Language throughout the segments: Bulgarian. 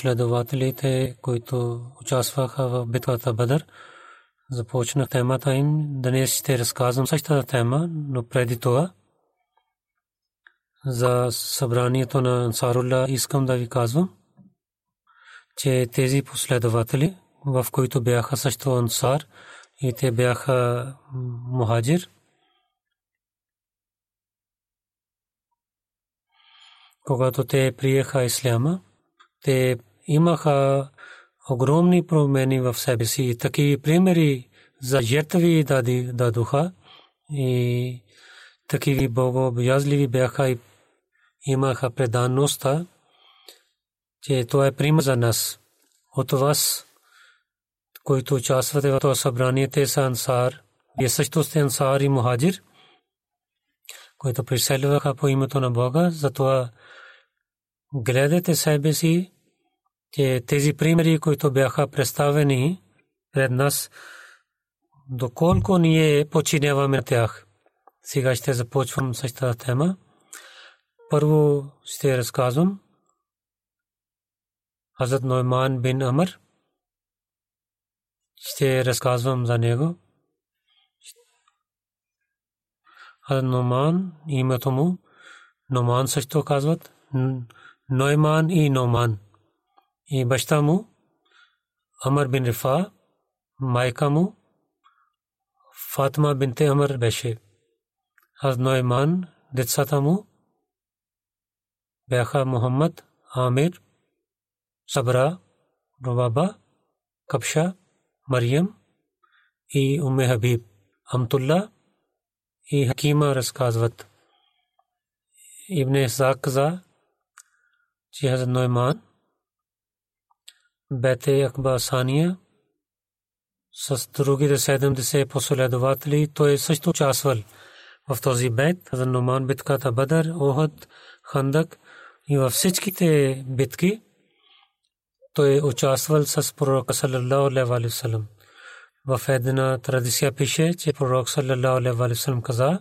Следователите, които участваха в битката Бадър, започнах темата им. Днес ще разказвам същата тема, но преди това за събранието на Ансарула искам да ви казвам, че тези последователи, в които бяха също Ансар и те бяха мухаджир, когато те приеха исляма, те имаха огромни промени в себе си и примери за жертви дади дадоха и такива богообязливи бяха и имаха преданността, че това е пример за нас. От вас, които участвате в това събрание, те са ансар. Вие също сте ансар и мухаджир, които преселваха по името на Бога. Затова гледате себе си, тези примери, които бяха представени пред нас, доколко ние починяваме тях. Сега ще започвам с тема. Първо ще разказвам Хазрат Нойман бин Амр. Ще разказвам за него. Хазрат Нойман, името му, Номан също казват, Нойман и Номан. И баща му, Амр бин Рифа, майка му, Фатма бинте Амр беше. Аз Нойман, децата му, бяха Мухаммад, Амир, Сабра, Рубаба, Капша, Мариям и Уме Хабиб, Амтулла и Хакима разказват. Ибн Исаак каза, че Хазрат Нойман Бете Акба Сания с другите 70 последователи, той също участвал в този бед, за Номан битката Бадър, Охот, Хандак и във всичките битки той е участвал с пророка саллаллаху алейхи ва саллям. В една традиция пише, че пророк саллаллаху алейхи ва саллям каза,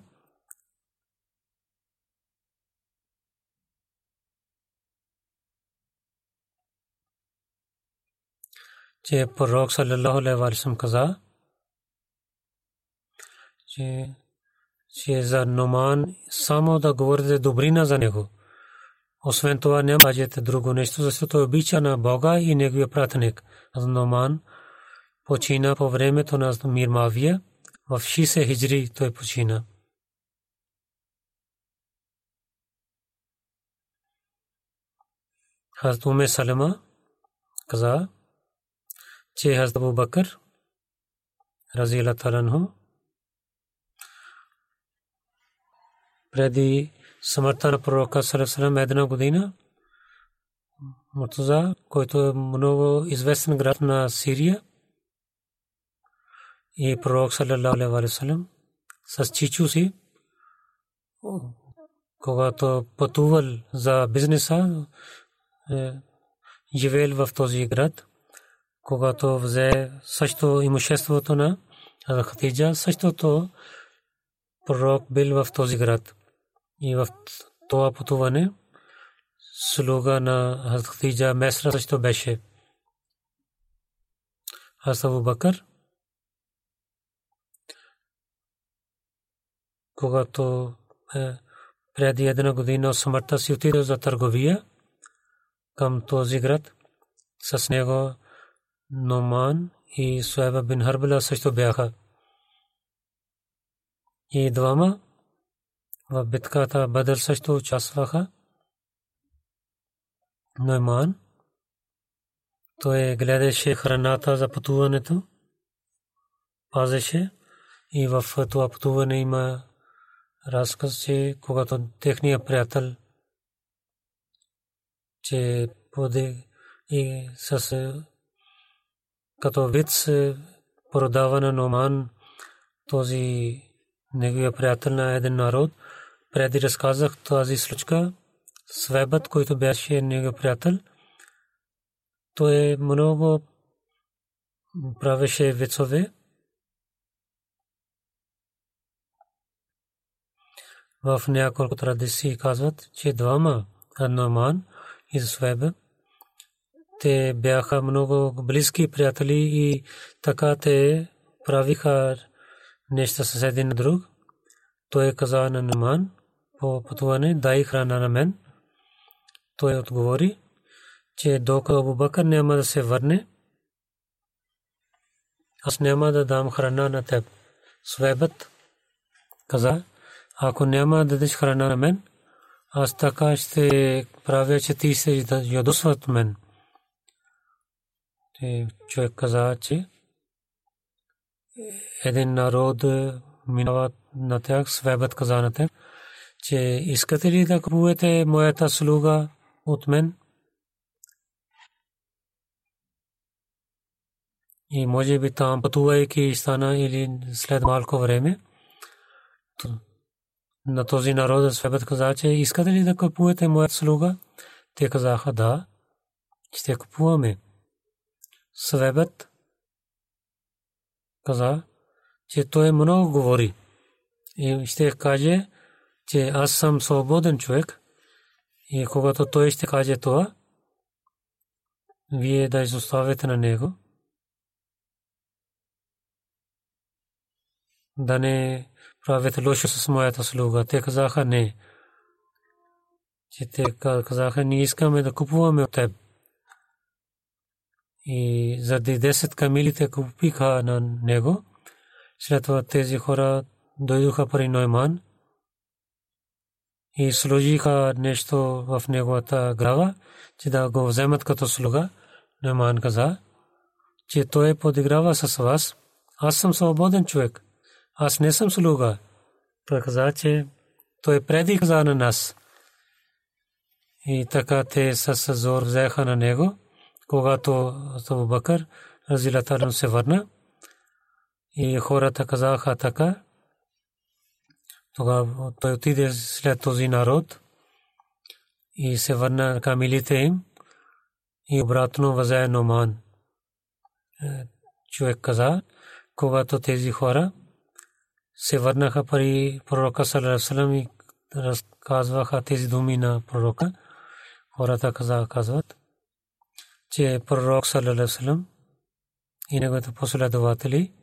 че пророк саллаллаху алейхи ва саллям каза, че че за Номан само да говорите добрина за него. Освен това няма кажете друго нещо, защото е обича на Бога и неговия пратеник. За Номан почина по времето на Мир Мавия. В 60 хиджри той почина. Хазрат Уме Салема каза, че Хазрат Абу Бакър разила таранху преди смъртта на пророка Салесалем една година. Муртуза, който е много известен град на Сирия. И пророк Салалаху алейхи вассалам с чичо си, когато взе също имуществото на Хатиджа, същото пророк бил в този град. И в това пътуване слуга на Хатиджа Месра също беше. Аз Абу Бакър когато е, преди една година смъртта си отиде за търговия към този град. С него Номан и Суеба бин Харбила също бяха. И двама в битката Бадър също участваха. Номан той гледаше храната за пътуването, пазеше и в това пътуване има разказ, че когато техния приятел, че поде и с като се продава на Номан този неговия приятел на един народ. Преди разказах тази случка, Свебът, който беше неговия приятел, той много правеше вицове, в няколко традиции казват, че двама Номан и Суеб те бяха много близки приятели и така те правиха неща с един друг. Той каза на Номан по пътуване, дай храна на мен. Той отговори, че докато Абу няма да се върне, аз няма да дам храна на теб. Суебът каза, ако няма да дадеш храна на мен, аз така ще правя, че ти се ядосва от мен. Човек каза, че един народ минава на тях, свебът каза на тях, че искате ли да купувате моята слуга от мен? И може би там пътувайки стана или след малко време, на този народ Свебет каза, че искате ли да купувате моят слуга? Те казаха да, ще купуваме. Свебет каза, че той много говори и ще каже, че аз съм свободен човек и когато той ще каже това, вие да изоставите на него, да не правят лошо с моята слуга. Те казаха не. Че те казаха, ние искаме да купуваме от теб. И заради 10 камили те купиха на него. След това тези хора дойдоха при Нойман и сложиха нещо в неговата глава, че да го вземат като слуга. Нойман каза, че той подиграва с вас. Аз съм свободен човек. Аз не съм слуга. Той каза, че той преди каза на нас. И така те с зор взеха на него, когато Абу Бакър разилатарно се върна. И хората казаха така. Тогава той отиде след този народ и се върна към милите им и обратно взе Номан. Е, човек каза, когато тези хора се върнаха при пророка Салерасалам и разказваха тези думи на пророка. Хората казват, че пророк Салерасалам и неговите последователи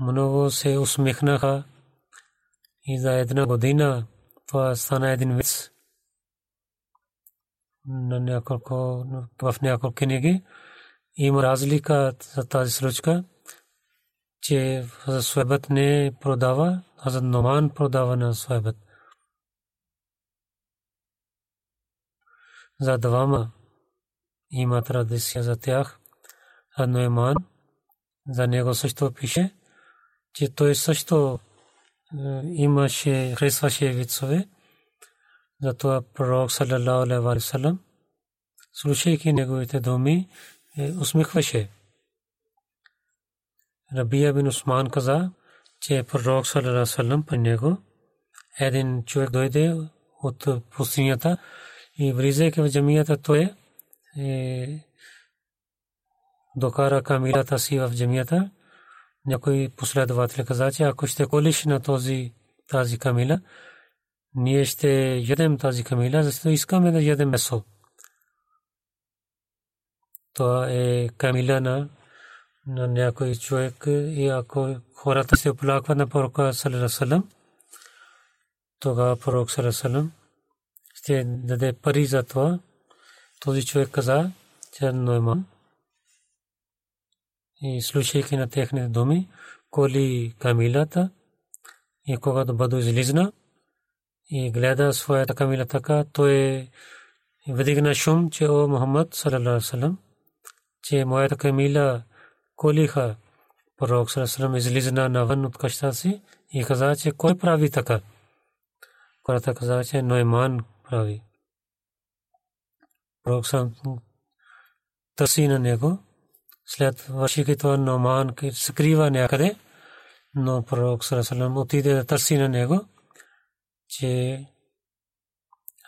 много се усмихнаха и за една година това стана един виц на няколко, в няколко книги. Има разлика за тази случка че Суебът не продава, а за Номан продава на Суебът. За двама има традиция за тях, а Номан за него също пише, че той също имаше, харесваше вицове. Затова пророк саллалаху алейхи ва саллям, слушайки неговите думи, усмихваше. Рабия бин Усман каза, че пророк саллалаху при него един човек дойде от пустинята и влизайки в джамията той е докара камилата си в джамията. Някой последовател каза, че ако ще колиш на този, тази камила, ние ще ядем тази камила, защото искаме да ядем месо. Това е камила на, на някой човек и ако хората се оплакват на пророка Салам, тогава пророк Салам ще даде пари за това. Този човек каза, че Нойман и слушайки на техните думи, коли камилата и когато бъде излизна и гледа своята камила така, той вдигна шум, че о Мухаммад салалалаху че моята камила колиха пророк салалалаху излизна навън от къщата си и каза, че кой прави така? Хората каза, че Нойман прави. Пророк търси на него след вършики това Номан скрива някъде, но пророк Сарасалам отиде да търси на него, че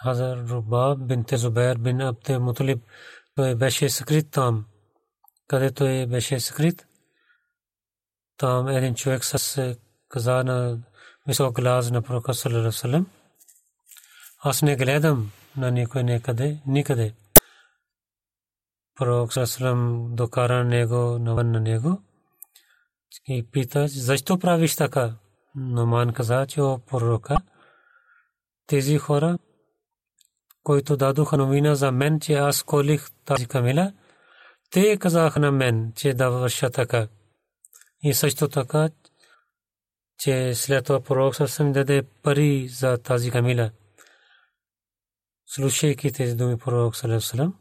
Хазар Руба бин Зубайр бин Абде Муталиб той беше скрит там, където е беше скрит. Там един човек с каза на висок глас на пророка Салалалам. Аз не гледам на никой никъде, никъде пророк докара него навън на него и пита, защо правиш така? Номан каза, че о пророка, тези хора, които дадоха новина за мен, че аз колих тази камила, те казаха на мен, че да върша така. И също така, че след това пророк Сасалам даде пари за тази камила. Слушайки тези думи пророк Сасалам,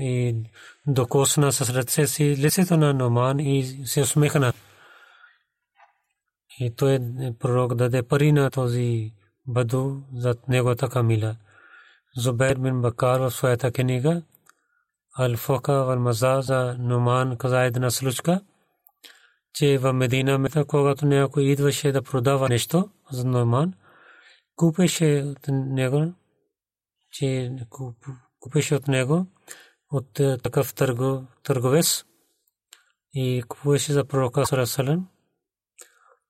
и докосна с ръце си лицето на Номан и се усмехна. И той пророк даде пари на този баду за неговата камила. Зубайр бин Бакар в своята книга Ал-Фока вал Маза за Номан каза една случка, че в Медина, когато някой идваше да продава нещо за Номан, купеше от него, че купеше от него от такъв търговец и купуваше за пророка Сарасалам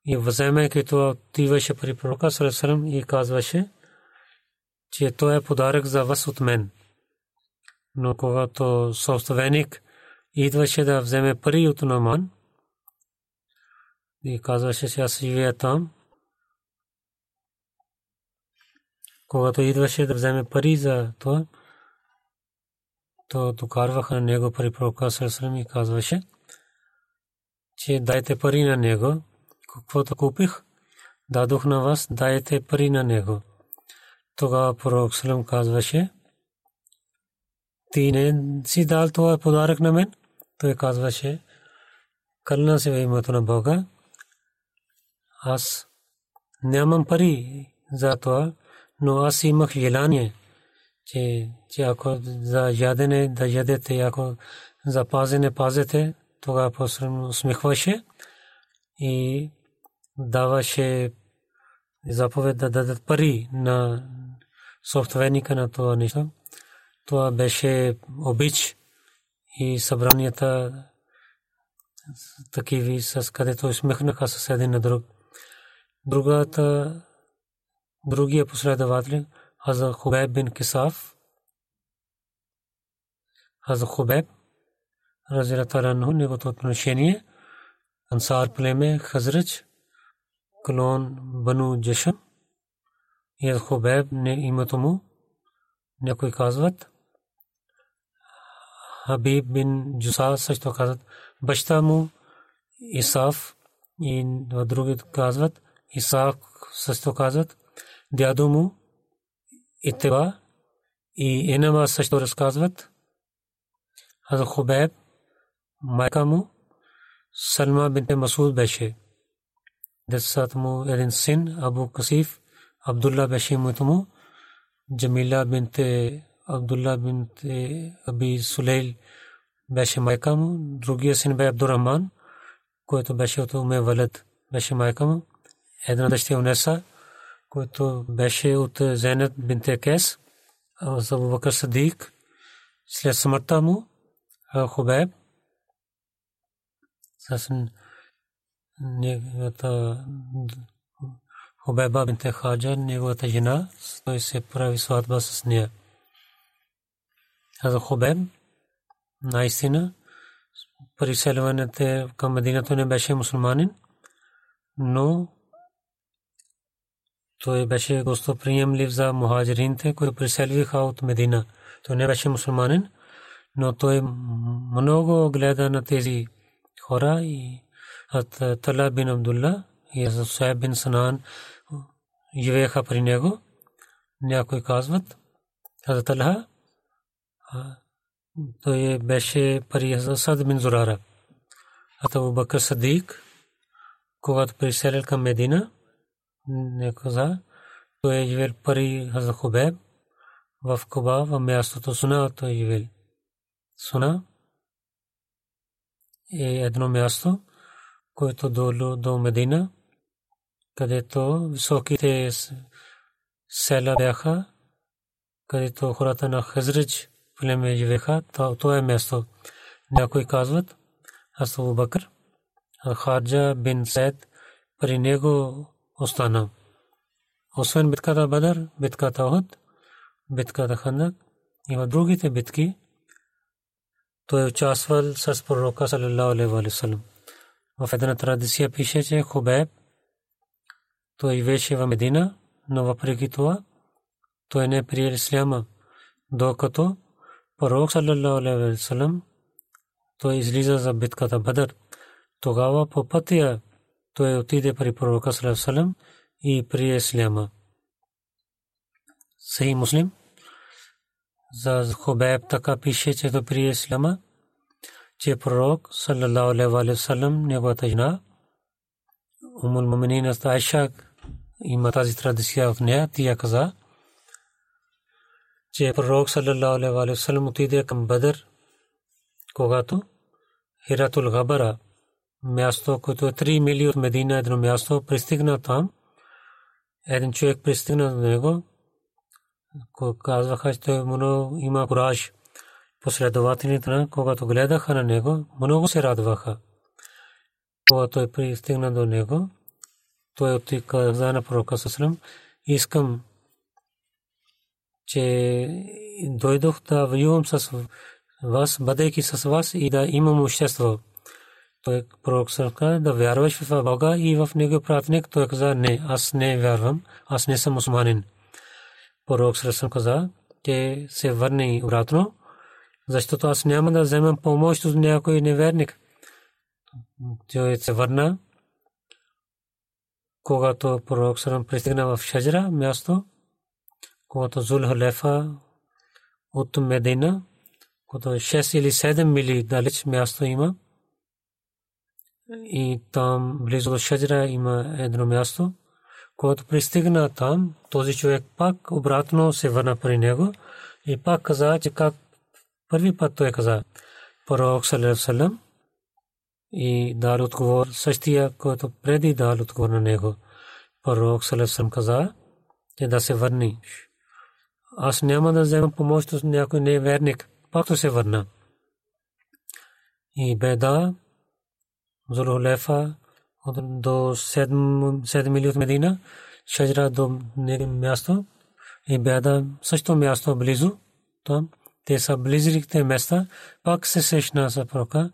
и вземайки това отиваше при пророка Сарасалам и казваше, че то е подарък за вас от мен. Но когато собственик идваше да вземе пари от Номан и казваше, че аз живея там, когато идваше да вземе пари за това, то докарваха на него при пророка Сърсърм и казваше, че дайте пари на него, каквото купих, дадох на вас, дайте пари на него. Тогава пророк Сърсърм казваше, ти не си дал това подарък на мен? Той казваше, кълна се в името на Бога, аз нямам пари за това, но аз имах желание че, че ако за ядене да ядете, ако за пазене пазете, тогава посредно усмихваше и даваше заповед да дадат пари на собственика на това нещо. Това беше обич и събранията такиви, с където усмихнаха с един на друг. Другата, другия последовател, Хаза Хубеб бин Кисаф, Хаза Хубеб, разилатаранху, неговото отношение, Ансар племе, Хазрач, клон Бану Джашам, и Хубеб не името му, някои казват, Хабиб бин Джуса също казват, баща му Исаф и други казват, Исаак също казват, дядо му Итеба и Енама също разказват. Хаза Хубеб, майка му, Салма бинте Масуд беше. Децата му един син, Абу Касиф, Абдулла беше името му, Джамила бинте Абдулла бинте Аби Сулейл беше майка му, другия син бе Абдурахман, който беше от Уме Валед, беше майка му, една дъщеря Унеса, който беше от Зенет бинте Кес, Абу Бакр Садик след смъртта му Хубеб с неговата Хубеба бинте Хаджа, неговата жена, той се прави сватба с нея. Хаза Хубеб наистина преселването към Медината не беше мусулманин, но той беше гостоприемлив за мухаджирите, които преселвиха от Медина. Той не беше мусулманин, но той много гледа на тези хора и от Тала бин Абдулла и Суайб бин Санан живееха при него. Някои казват, Хазрат Талха, той беше при Сад бин Зурара. Абу Бакр Садик, когато приселил към Медина, не каза, той е живел пари Хазрат в Куба, в мястото Суна, той е живел. Суна е едно място, което до, до Медина, където високите села бяха, където хората на Хазрич племе живеха, то е място. Някои казват, аз Абу Бакр, Хаджа бин Сед, при него остана. Освен битката Бадър, битката Охот, битката Хандак и в другите битки, той участвал с пророка саллалаху алейхи ва салlam. В една традиция пише, че Хубеб той беше в Медина, но въпреки това той не прие исляма, докато пророк саллалаху алейхи ва салlam той излиза за битката Бадър. Тогава по пътя той отиде при пророка саллалаху алейхи ва салlam и прие исляма. Сахи муслим за Хубеб така пише, че той прие исляма, че пророк саллалаху алейхи ва салlam неговата жена Умул Муминин Айша има тази традиция в нея, тя каза, че пророк саллалаху алейхи ва салlam отиде към Бадър, когато Хиратул Габара, място, което е 3 мили от Медина, едно място, пристигна там. Един човек пристигна до него, казваха, че много има кураж. Последователите на, когато гледаха на него, много се радваха. Когато той пристигна до него, той отиде каза на пророка Сасрам, искам, че дойдох да воювам с вас, бъдейки с вас и да имам общество. Той пророк каза да вярваш в Бога и в него пратник. Той каза, не, аз не вярвам, аз не съм мусулманин. Пророк каза, че се върне обратно, защото аз няма да вземам помощ от някой неверник. Той се върна когато пророк Сарам пристигна в Шаджра, място, когато Зул Халефа от Медина, което 6 или 7 мили далеч място има. И там близо до Шаджра има едно място. Когато пристигна там, този човек пак обратно се върна при него и пак каза, че как първи път той каза, пророк Салеров и дал отговор същия, който преди дал отговор на него. Пророк Салесъм каза, че да се върни. Аз няма да взема помощ от някой неверник, пак се върна. И беда, Зулхулефа, до 7 мили от Медина, Шаджра до място, и беда също място близо, там, те са близките места, пак се срещна с пророка,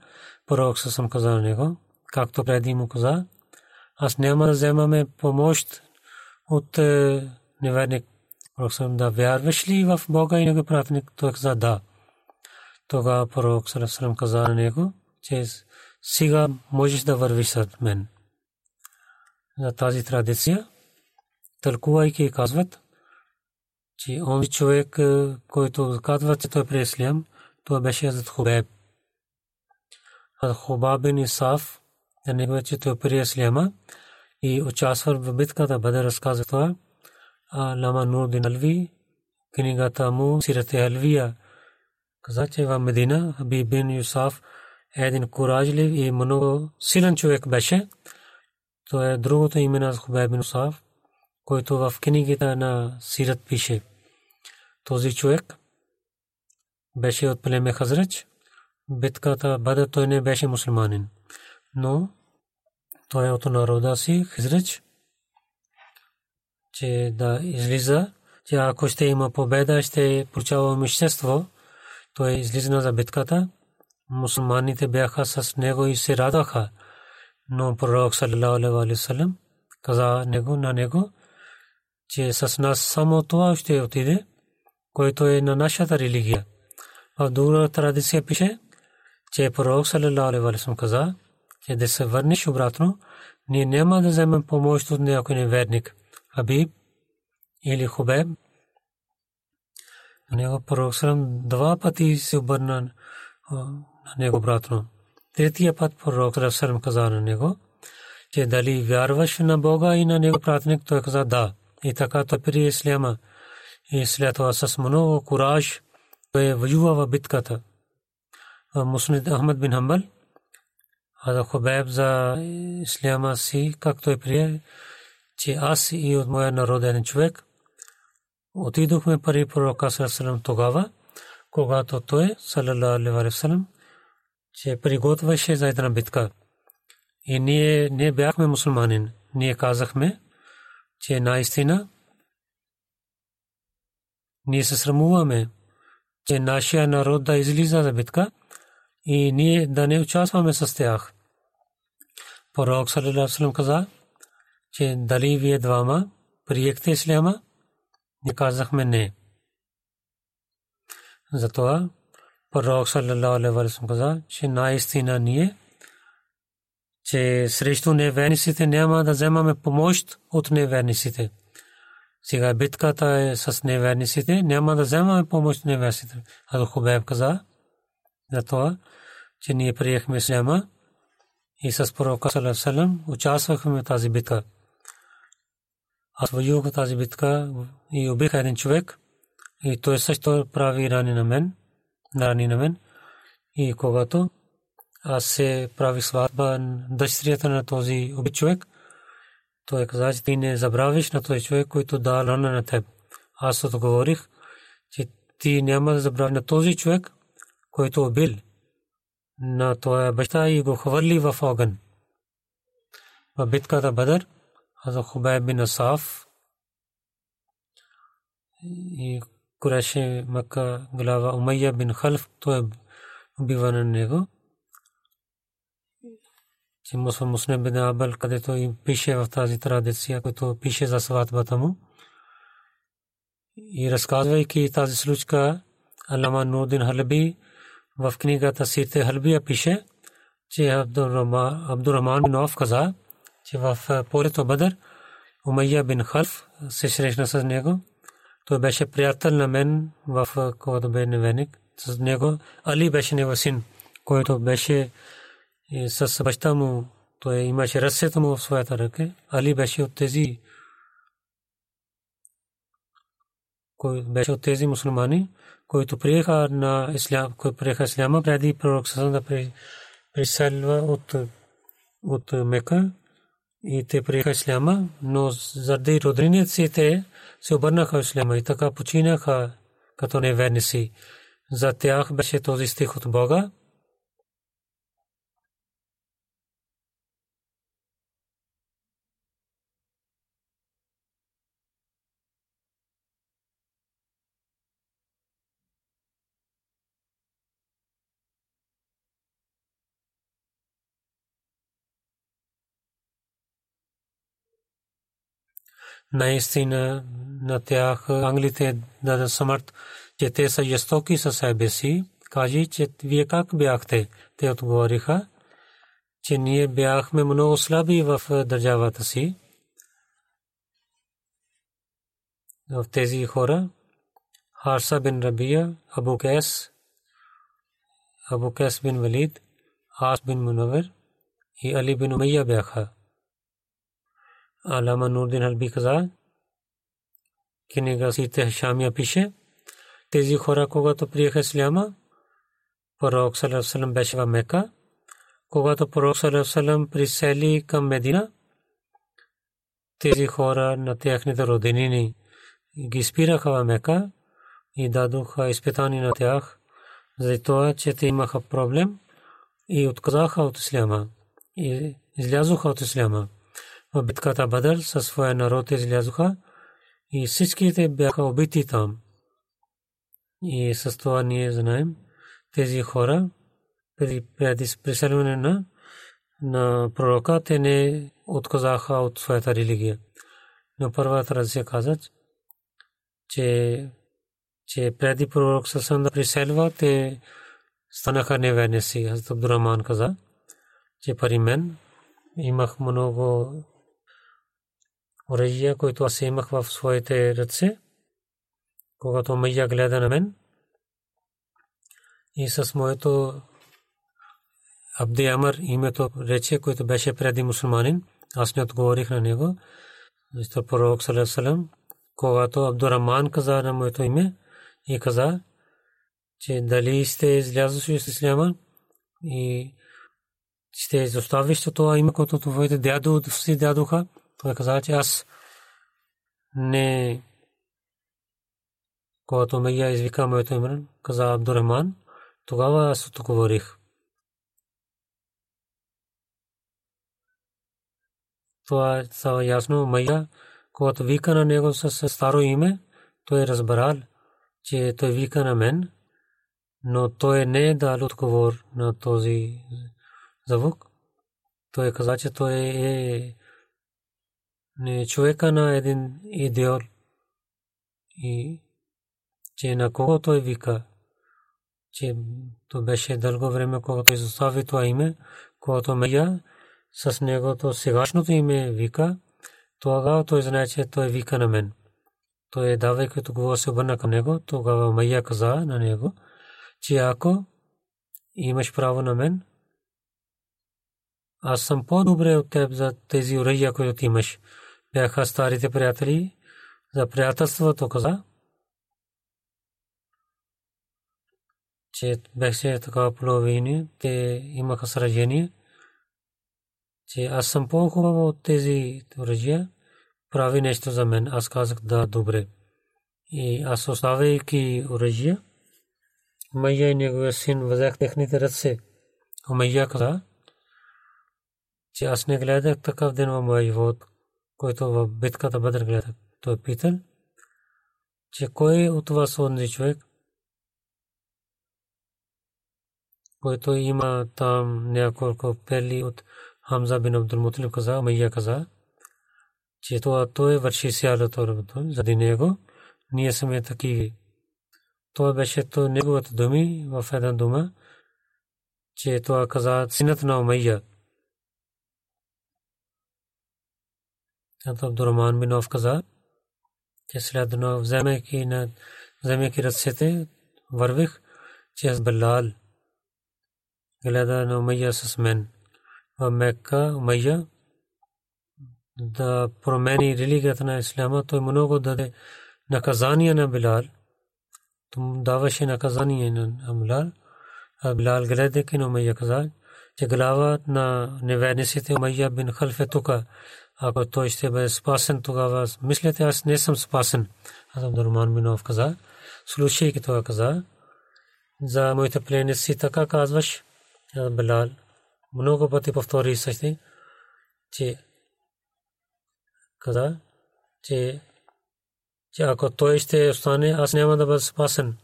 пророк съм казал него, както преди му каза, аз няма да вземаме помощ от е, неверник. Пророк съм да вярваш ли в Бога и него пратник? Той каза да. Тогава пророк съм каза на него, че сега можеш да вървиш с мен. За тази традиция, тълкувайки казват, че онзи човек, е, който казва, че той е преслям, той беше за Хубеб. А Хубаб бин Исаф, на него, че той прие Слема и участвал в битката Бадър разказва това. А Лама Нурдин Алви, книгата му Сират Алвия, каза, че в Медина Хабиб бин Юсаф един куражлив и много силен човек беше. То е другото име на Хубайб бин Юсаф, който в книгата на Сират пише. този човек беше от племе Хазрач. Битката Бадър той не беше мусулманин. Но той е от народа си, Хазрач, че да излиза, че ако ще има победа, ще получава имущество. Той излиза за битката. Мусулманите бяха с него и се радваха. Но пророк саллалаху каза него на него, че с нас само това ще отиде, което е на нашата религия. В друга традиция пише, че пророк саллалаху каза, че да се върнеш обратно, ние няма да вземем помощ от някой неверник. Хабиб или Хубеб. Него пророк два пъти се обърна на него обратно. Третия път пророк салам каза на него, че дали вярваш на Бога и на него пратник, той каза да. И така той при исляма. И след това с много кураж той воюва в битката. Муснид Ахмад бин Хамбал, а да Хубеб за исляма си, както е прие, че аз и от моя народен човек отидохме пари пророка Салам тогава, когато той, салалалаху алейхи че приготвяше за една битка. И ние не бяхме мусулманин. Ние казахме, че наистина ние се срамуваме, че нашия народ да излиза за битка и ние да не участваме с тях. Пророк саллалаху каза, че дали вие двама приехте исляма, ние казахме не. Затова пророк саллалаху алейхи каза, че наистина ние че срещу неверниците няма да вземаме помощ от неверниците. Сега битката е с неверниците, няма да вземаме помощ от неверниците. А Хубеб каза за това, че ние приехме Исляма и с пророка Салам участвахме в тази битка. Аз воювах тази битка и убих един човек и той също прави рани на мен, рани на мен. И когато аз се прави сватба дъщерята на този убит човек. Той каза, че ти не забравиш на този човек, който да рана на теб. Аз отговорих, че ти няма да забравиш на този човек, който убил на твоя баща и го хвърли в огън. В битката Бадър, Хаза Хубай бин Асаф и Куреше Макка глава Умайя бин Халф, той е убива на него че Муслим бин Абал, където им пише в тази традиция, който пише за сватбата му. И разказвайки тази случка, Алама Нурдин Халби в книгата Сирте Халбия пише, че Абдурахман бин Оф каза, че в полето Бадър Умайя бин Халф се срещна с него. Той беше приятел на мен в когато бе невеник. С него Али беше него син, който беше и с баща му той имаше ръцете му в своята ръка. Али беше от тези, кой беше от тези мусулмани, които приеха на ислям, които приеха исляма преди пророк Сасан да приселва от, от Мека и те приеха исляма, но заради родриниците се обърнаха исляма и така починаха като неверници. За тях беше този стих от Бога. наистина на тях англите дадат смърт, че те са жестоки със себе си. Кажи, че вие как бяхте? Те отговориха, че ние бяхме много слаби в държавата си. В тези хора, Харса бин Рабия, Абу Кес, Абу Кес бин Валид, Ас бин Мунавер и Али бин Умайя бяха. Алама Нурдин Алби каза, книга Сите Шамия пише, тези хора, когато приеха Исляма, пророк Салам беше в Мека, когато пророк Салам присели към Медина, тези хора на техните родинини ги спираха в Мека и дадоха изпитания на тях за това, че те имаха проблем и отказаха от исляма и излязоха от исляма. В битката Бадър със своя народ излязоха и всичките бяха убити там. И с това ние знаем, тези хора преди преселване на, на пророка, те не отказаха от своята религия. Но първата разия каза, че, че преди пророк Сасан да приселва, те станаха неверници. Хазрат Абдураман каза, че пари мен имах много оръжия, които аз имах в своите ръце, когато Майя гледа на мен и с моето Абди Амар името рече, което беше преди мусулманин. Аз не отговорих на него. Защото пророк Салесалам, когато Абдураман каза на моето име и каза, че дали сте излязли с исляма и ще изоставиш това име, което твоите дядо си дадоха. Той каза, че аз не когато ме я извика моето име, каза Абдураман, тогава аз отговорих. Това става ясно. Майя, когато вика на него с старо име, той разбрал, че той вика на мен, но той не е дал отговор на този звук. Той каза, че той е не човека на един идеал и че на кого той вика, че то беше дълго време, когато изостави това име, когато Майя с негото сегашното име вика, тогава той знае, че той вика на мен. Той давайки тогава се обърна към него, тогава Майя каза на него, че ако имаш право на мен, аз съм по-добре от теб за тези оръжия, които имаш. Бяха старите приятели за приятелството каза, че беше такава половина, те имаха сражение че аз съм по-хубава от тези оръжия, прави нещо за мен. Аз казах да, добре. И аз оставяйки оръжия, Майя и неговия син възех техните ръце. Майя каза, че аз не гледах такъв ден в моя живот, който в битката Бадър гледах. Той питал, че кой от вас онзи човек, който има там няколко пели от Хамза бин Абдул Муталиб каза, Майя каза, че това той върши сялата работа заради него. Ние сме таки. Това беше то неговата думи в една дума, че това каза синът на Майя. Ато Абдурахман бин Ов каза, че следно вземайки на вземайки ръцете, вървих, че аз Белал гледа на Майя с мен в Мекка, Умайя, да промени религията на Исляма, той много даде наказания на Билал. Том даваше наказание на Билал. А Билал гледайки на Умайя каза, че глава на неверниците Умайя бин Халф е тук. Ако той ще бъде спасен, тогава мислете, аз не съм спасен. Аз Абдурман бин каза, слушайки това каза, за моите пленници така казваш, Билал много пъти повтори същи, че каза, че, че ако той ще остане, аз няма да бъда спасен.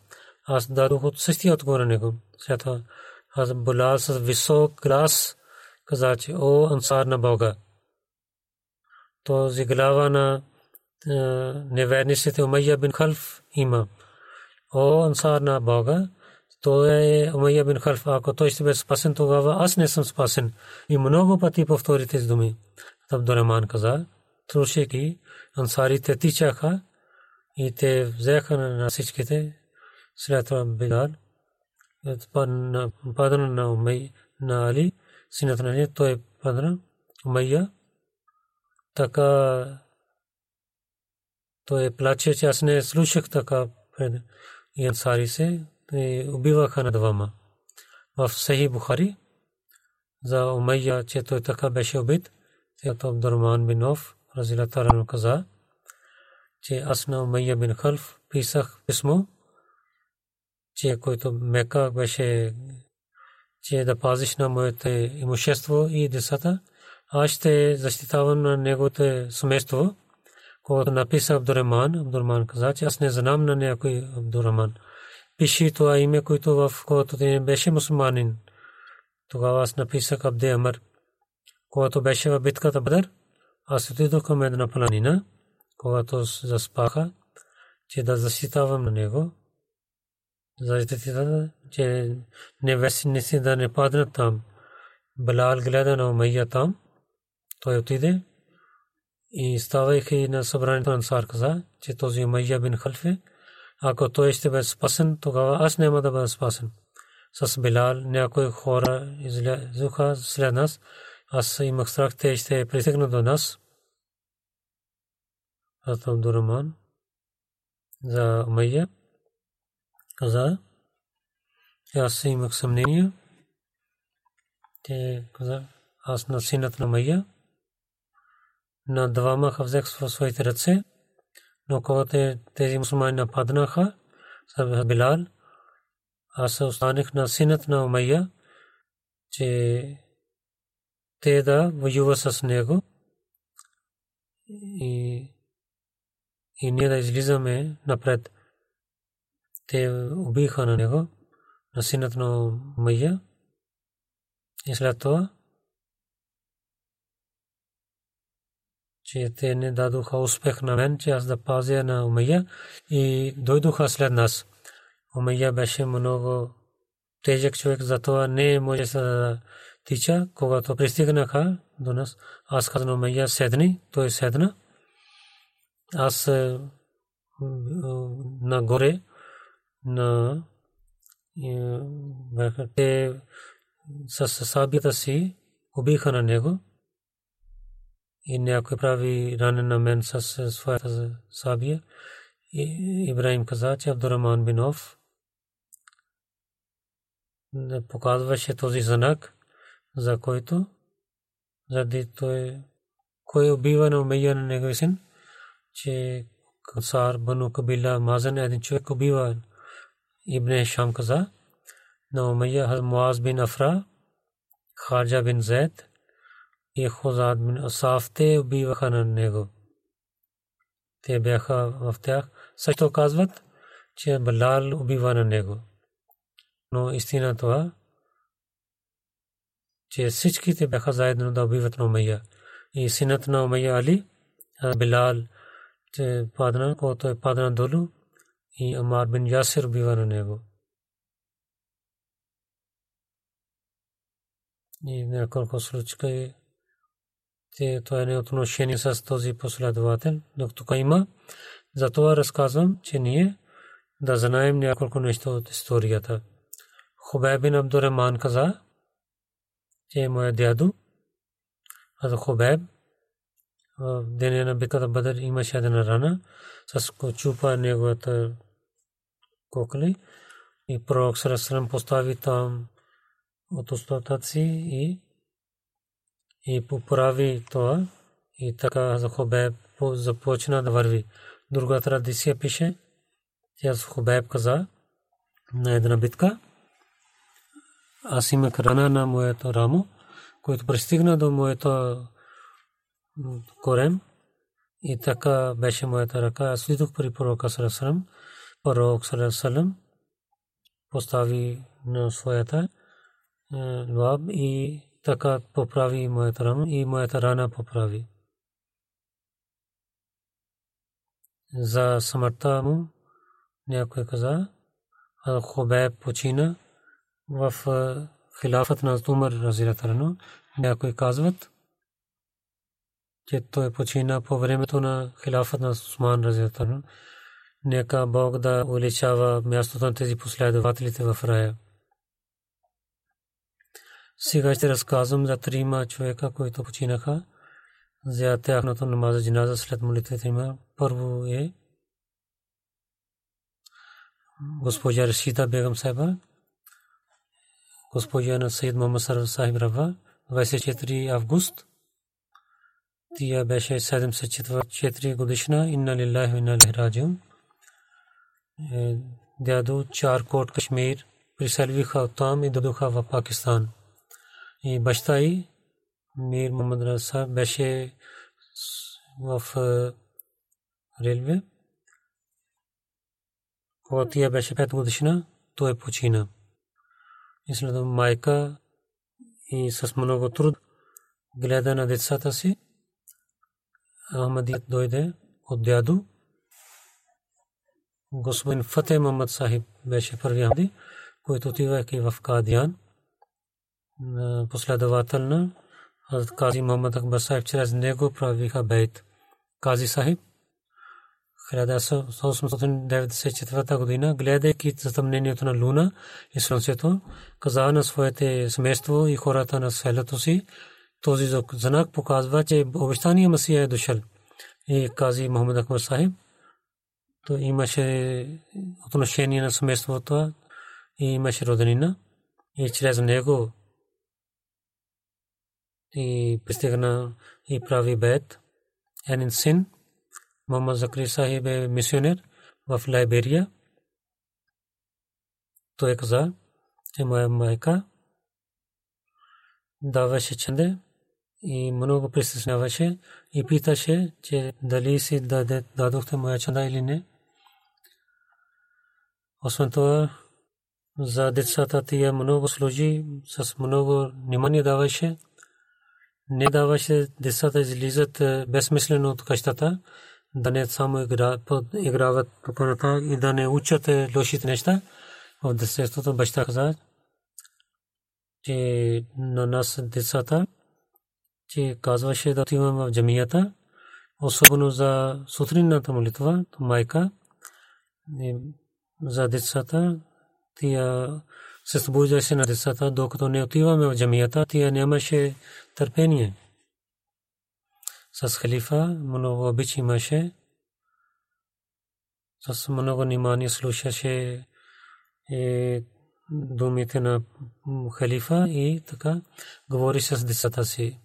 Аз дадох от същия отговор на него. След това аз булял с висок глас, каза, че о, ансар на Бога. Този глава на неверниците Умайя бин Халф има. О, ансар на Бога, той е Умайя бин Халф. Ако той ще бъде спасен, тогава аз не съм спасен. И много пъти повтори тези думи. Абдурахман каза, слушайки, ансарите тичаха и те взеха на всичките. След това Билал падна на Умай, на Али, синът на Али, той падна, Умайя. Така той плаче, че аз не слушах така пред и ансари се убиваха на двама. В Сахи Бухари за Умайя, че той така беше убит, тято Абдурман бин Оф, разилата каза, че аз на Умайя бин Халф писах писмо че който Мека беше, че да пазиш на моето имущество и децата, аз ще защитавам на неговото семейство. Когато написа Абдураман, Абдураман каза, че аз не знам на някой Абдураман. Пиши това име, което в когато ти не беше мусулманин. Тогава аз написах Абде Амар. Когато беше в битката Бадър, аз отидох към една планина, когато заспаха, че да защитавам на него. Защитата, че невестници да не паднат там. Балал гледа на Умайя там. Той отиде и ставайки на събранието Ансар каза, че този Умайя бин Халфе, ако той ще бъде спасен, тогава аз няма да бъда спасен. С Билал някои хора излязоха след нас. Аз имах страх, те ще притегнат до нас. Аз Абдураман за Умайя каза, аз имах съмнение. Те каза, аз на синът на Майя, на двама взех в своите ръце, но когато тези мусулмани нападнаха, с Билал, аз останах на синът на Умайя, че те да воюва с него и, и ние да излизаме напред. Те убиха на него, на синът на Умайя. И след това че те не дадоха успех на мен, че аз да пазя на Умайя и дойдоха след нас. Умайя беше много тежък човек, затова не може да тича. Когато пристигнаха до нас, аз казах на Умайя седни, той седна. Аз е, нагоре на е, те с сабията си убиха на него и някой прави ранен на мен с своята сабия. И Ибраим каза, че Абдураман Бинов не показваше този знак, за който заради той кой убива на Умейя на него син, че Кансар, Бану Кабила, Мазан един човек убива Ибн Шам каза, на Умейя Муаз бин Афра, Харджа бин Зайд, и Хозад бин Асаф те убиваха на него. Те бяха в тях. Също казват, че Балал убива на него. Но истина това, че всичките бяха заедно да убиват на Умайя. И синът на Умайя Али, Билал, че падна, който е падна долу, и Амар бин Ясир убива на него. И няколко случаи това е отношение с този последовател, докато тук има. Затова разказвам, че ние да знаем няколко неща от историята. Хубеб бин Абдурахман каза, че е моя дядо. А Хубеб в деня на битката Бадър имаше една рана, с чупа неговата кокли и пророк Сарасалам постави там от устата си и и поправи това и така Хубеб започна да върви. Друга традиция пише, тя с Хубеб каза на една битка. Аз имах рана на моето рамо, който пристигна до моето корем и така беше моята ръка. Аз видох при пророка Сарасалам. Пророк Сарасалам постави на своята лаб и така поправи моята рана и моята рана поправи. За смъртта му някой каза, а Хубеб почина в хилафът на Умар Разиратарано. Някой казват, че той почина по времето на хилафът на Усман Разиратарано. Нека Бог да увеличава мястото на тези последователите в рая. Сега ще разказвам за трима човека, които починаха за тяхното намаза джиназа след молитвата има. Първо е госпожа Рашида Бегам Сайба, госпожа на Саид Мохаммад Сарв Сахиб Рава, 24 август. Тя беше 74 годишна, инна лиллахи инна лихи раджиун. дядо Чаркот, Кашмир, приселвиха оттам и дойдоха в Пакистан. И баща и Мир Мухаммад Раса беше в релве. Когато тя беше 5 годишна, той почина. И след майка и с много труд гледа на децата си. Ахмадият дойде от дядо. Господин Фате Мамад Сахиб беше първи който отивайки в Кадиян. Последователно Кази Мухаммад Акбар Сахиб чрез него правиха бейт. Кази Сахиб 1894 година, гледайки затъмнението на луна и слънцето, каза на своите семейство и хората на селото си, този знак показва, че обещания Масия е дошъл. И кази Мухаммад Акбар Сахиб, то имаше отношение на семейството и имаше роденина и чрез него и пристигна и прави бед. Един син, Мама Закри Сахиб е мисионер в Лайберия. Той каза, че моя майка даваше ченде и много притесняваше и питаше, че дали си дадохте моя чанда или не. Освен това, за децата тия много служи, с много внимание даваше не даваше децата излизат безсмислено от къщата, да не само играват по и да не учат лошите неща. В детството баща каза, че на нас децата, че казваше да отиваме в джамията, особено за сутринната молитва, майка, за децата, тия се събуждаше на децата, докато не отиваме в джамията, тия нямаше търпение. С халифа много обич имаше. С много внимание слушаше е, думите на халифа и така говори с децата си.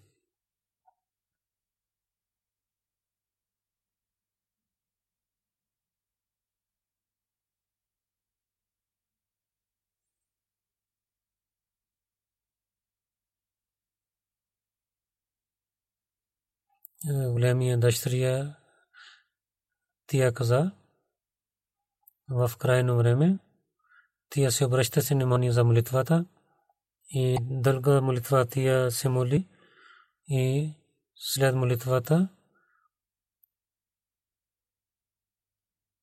Големия дъщеря тия каза в крайно време тия се обръща се внимание за молитвата и дълга молитва тия се моли и след молитвата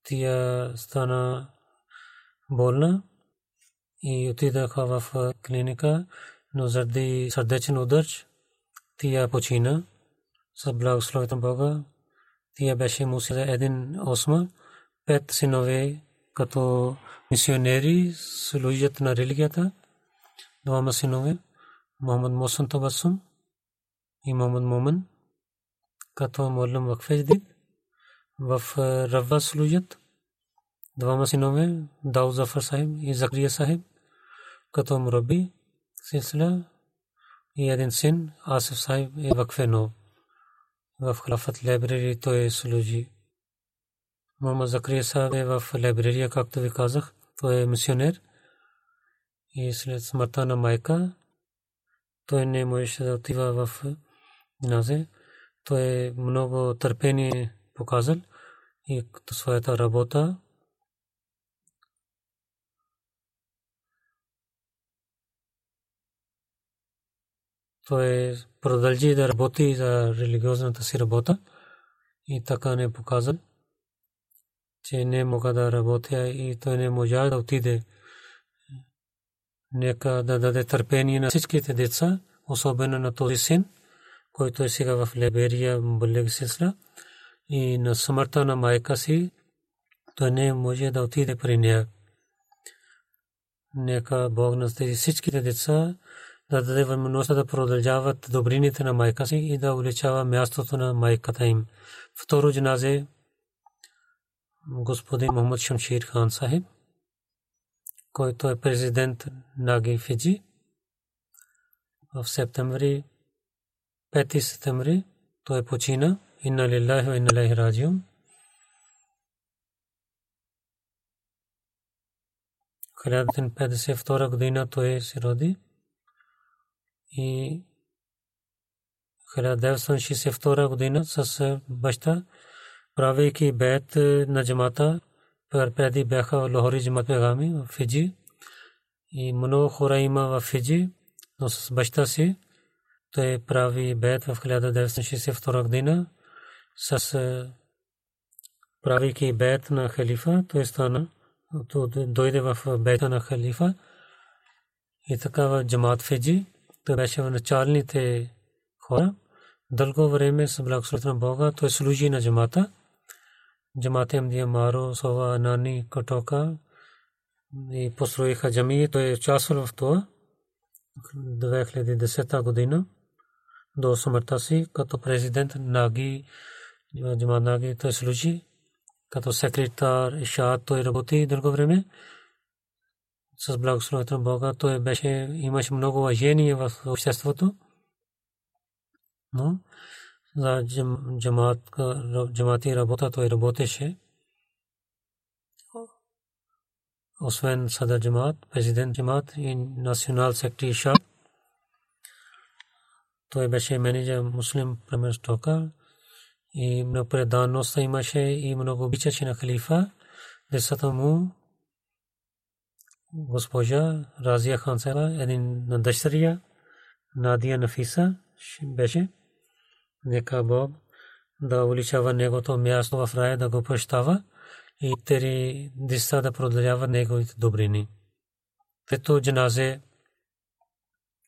тия стана болна и отидаха в клиника, но заради сърдечен удар тия почина с благословието Бога. Тя беше Муса един осма, пет синове като мисионери служат на религията. Двама синове, Мохаммад Мосан Табасум и Мохаммад Моман, като Моллам Вакфедждид, в Равва служат. Двама синове, Дау Зафар Сахиб и Закрия Сахиб, като Мураби, Силсила и един син, Асиф Сахиб и Вакфе Нов в Халафат лайбрери той служи. Мама Закрия Сахаб е в лайбрерия, както ви казах. Той е мисионер. И след смъртта на майка, той не можеше да отива в Назе. Той е много търпение показал и като своята работа той продължи да работи за религиозната си работа и така не показа, че не мога да работя и той не можа да отиде. Нека да даде търпение на всичките деца, особено на този син, който е сега в Либерия, Булег Сисла, и на смъртта на майка си, той не може да отиде при нея. Нека Бог на всичките деца да даде възможността да продължават добрините на майка си и да увеличава мястото на майката им. Второ джаназе господин Мохаммад Шамшир Хан Сахиб, който е президент на Фиджи в септември, 5 септември, той почина. Инна лиллахи ва инна илайхи раджиун. 1952 година той се роди и 1962 година с баща, правейки бед на джамата, преди бяха Лохори джамат пегами в Фиджи. И много хора има в Фиджи, но с баща си. Той прави бед в 1962 година с правейки бед на халифа, той стана, дойде в бета на халифа. И така в джамат Фиджи, беше в началните хора. Дълго време с благословението на Бога той служи на джамата. Джамата Амдия Маро, Сова, Нани, Котока и построиха джамии. Той е участвал в това 2010 година до смъртта си като президент Наги, джамат Наги той служи като секретар Ишаат той работи дълго време с благословението на Бога. Той беше, имаше много уважение в обществото но за джамат, джамати работа той работеше. Освен садар джамат, президент джамат и национал секретар Шах. Той беше менеджер муслим премер стока и много преданност имаше и много обичаше на халифа. Децата му госпожа Разия Хан Сера, един на дъщеря, Надия Нафиса беше. Нека Бог да увеличава негото място в рая, да го прощава и тери деца да продължава неговите добрини. Трето джаназе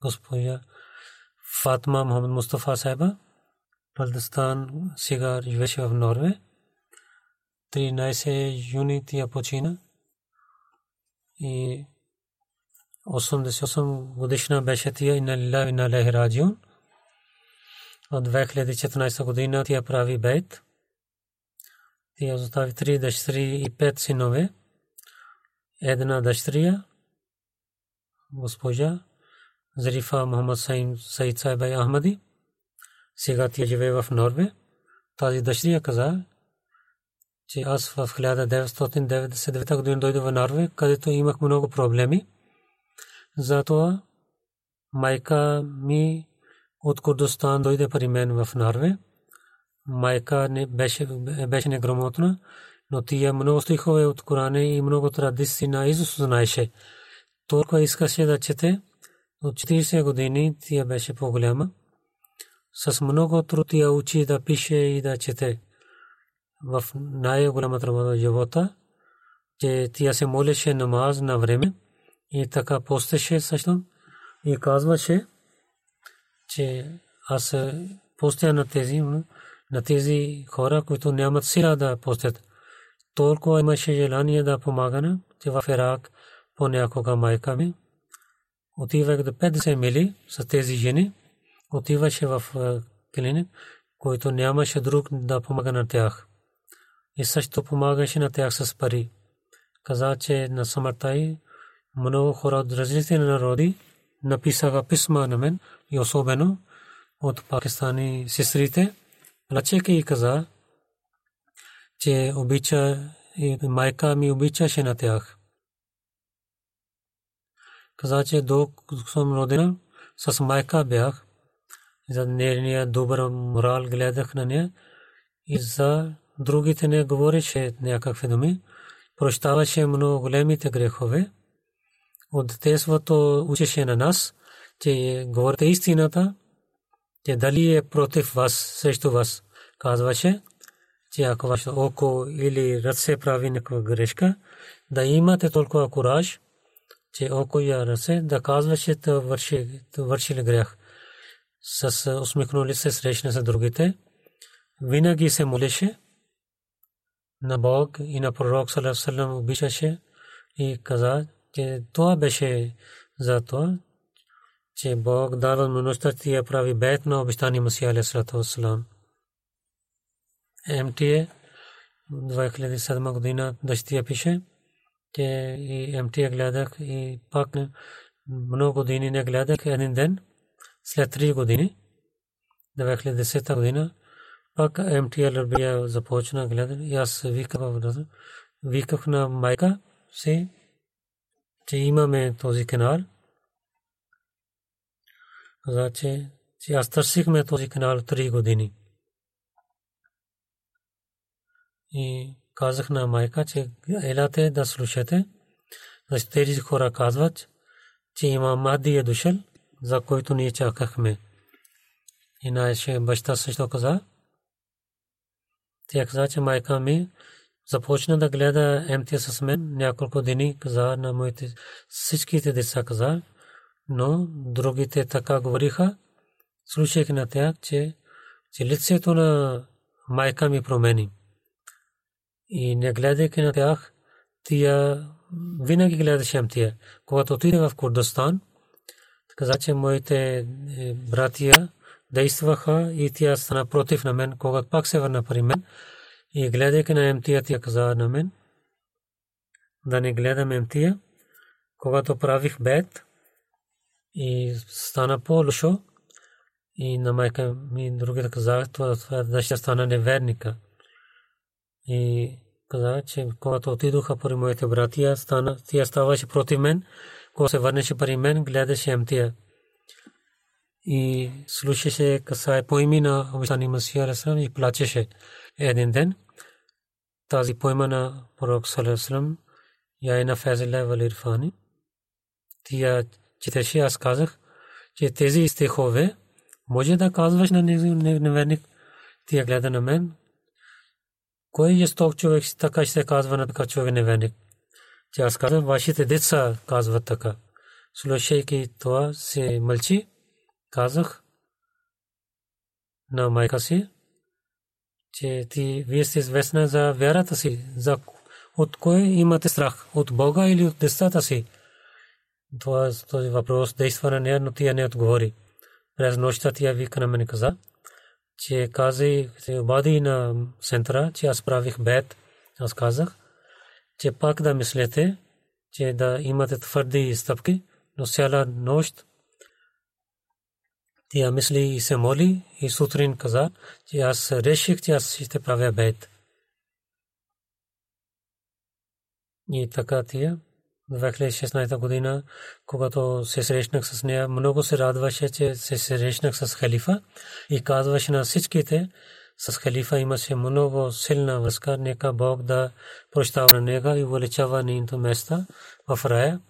госпожа Фатма Мухаммад Мустафа Сайба, Палдастан сега живеше в Норве. 13 юни тя почина и 88 годишна беше тя и на Лилла и на Лехраджион от 2014 година тя прави бейт. Тя остави три дъщери и пет синове. Една дъщеря, госпожа Зарифа Мухаммад Саид Сайбай Ахмади. Сега тя живее в Норве. Тази дъщеря каза, че аз в 1999 година дойдох в Норве, където имах много проблеми. Затова майка ми от Курдостан дойде при мен в Нарве. Майка не беше, беше неграмотна, но тия много стихове от Корана и много традиции на Исус знаеше. Толкова искаше да чете. От 40 години тя беше по-голяма. С много труд я учи да пише и да чете. В най-голямата в живота, че тя се молеше намаз на време и така постеше също и казваше, че аз постя на тези, на тези хора, които нямат сила да постят. Толкова имаше желание да помагана, че в Ирак понякога майка ми отивах до 50 мили с тези жени, отиваше в клиник, който нямаше друг да помага на тях. И също помагаше на тях с пари. Каза, че на смъртта и много хора от различни народи написаха писма на мен и особено от пакистани сестрите. Плачеки и каза, че обича и майка ми обичаше на тях. Каза, че до съм родена с майка бях. За нейния добър морал гледах на нея и за другите не говореше някакви думи. Прощаваше много големите грехове от детството учеше на нас, че говорите истината, че дали е против вас, срещу вас. Казваше, че ако ваше око или ръце прави някаква грешка, да имате толкова кураж, че око я ръце да казваше, да върши, да върши ли грях. С усмихнули се срещна с другите. Винаги се молеше на Бог и на пророк Салам обичаше и каза, че това беше за това, че Бог дал възможността я прави бед на обещания Масия Алейхиссалату Вассалам. МТА 2007 година дъщеря пише, че и МТА гледах и пак много години не гледах един ден, след три години, 2010 година, пак МТА Лърбия започна гледане и аз виках на майка си, че имаме този канал. Че, че аз търсихме този канал 3 години. И казах на майка, че елате да слушате. Значи тези хора казват, че има Мади е дошъл, за който ние чакахме. И нашия баща също каза. Тя каза, че майка ми започна да гледа МТ с мен няколко дни, каза на моите всичките деца каза, но другите така говориха, слушайки на тях, че, че лицето на майка ми промени. И не гледайки на тях, тия винаги гледаше тия. Когато отиде в Курдостан, каза, че моите е, братия действаха и тя стана против на мен, когато пак се върна при мен. И гледайки на МТия, тя каза на мен, да не гледам МТия. Когато правих бед и стана по-лошо, и на майка ми другите казах, това, да ще стана неверника. И каза, че когато отидоха при моите братия, тя ставаше против мен, когато се върнеше при мен, гледаше МТия и слушаше касае поими на обещани Масия Расалам и плачеше един ден. Тази поема на пророк Салесалам я е на Фезилла Валирфани. Тя четеше, аз казах, че тези стихове може да казваш на неверник. Тя гледа на мен. Кой е жесток човек така ще казва на така човек неверник? Тя аз казах, вашите деца казват така. Слушайки това се мълчи казах на майка си, че ти вие сте известна за вярата си, за от кое имате страх, от Бога или от децата си. Това този въпрос действа на нея, но тя не отговори. През нощта тя вика на мен каза, че каза се обади на центъра, че аз правих бед. Аз казах, че пак да мислете, че да имате твърди стъпки, но цяла нощ тя мисли и се моли и сутрин каза, че аз реших, че аз ще правя бед. И така тия, 2016 година, когато се срещнах с нея, много се радваше, че се срещнах с халифа и казваше на всичките, с халифа имаше много силна връзка, нека Бог да прощава на нега и увеличава нейното места в рая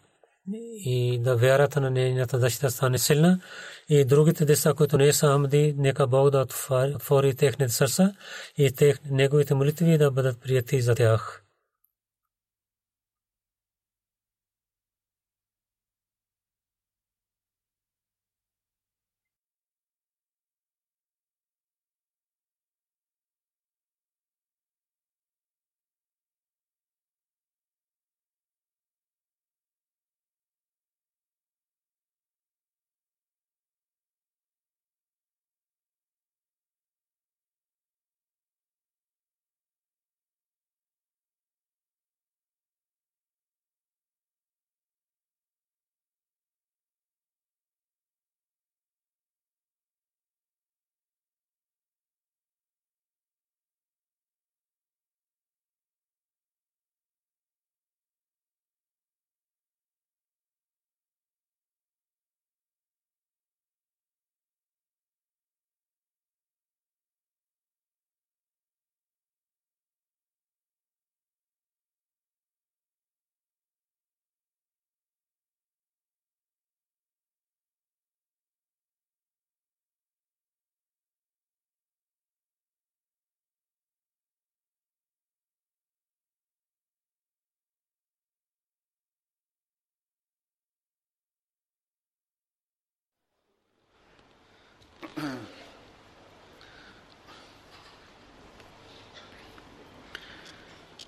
и да вярата на нейната дъщеря стане силна и другите деца, които не са Амди, нека Бог да отвори техните сърца и тех, неговите молитви да бъдат прияти за тях.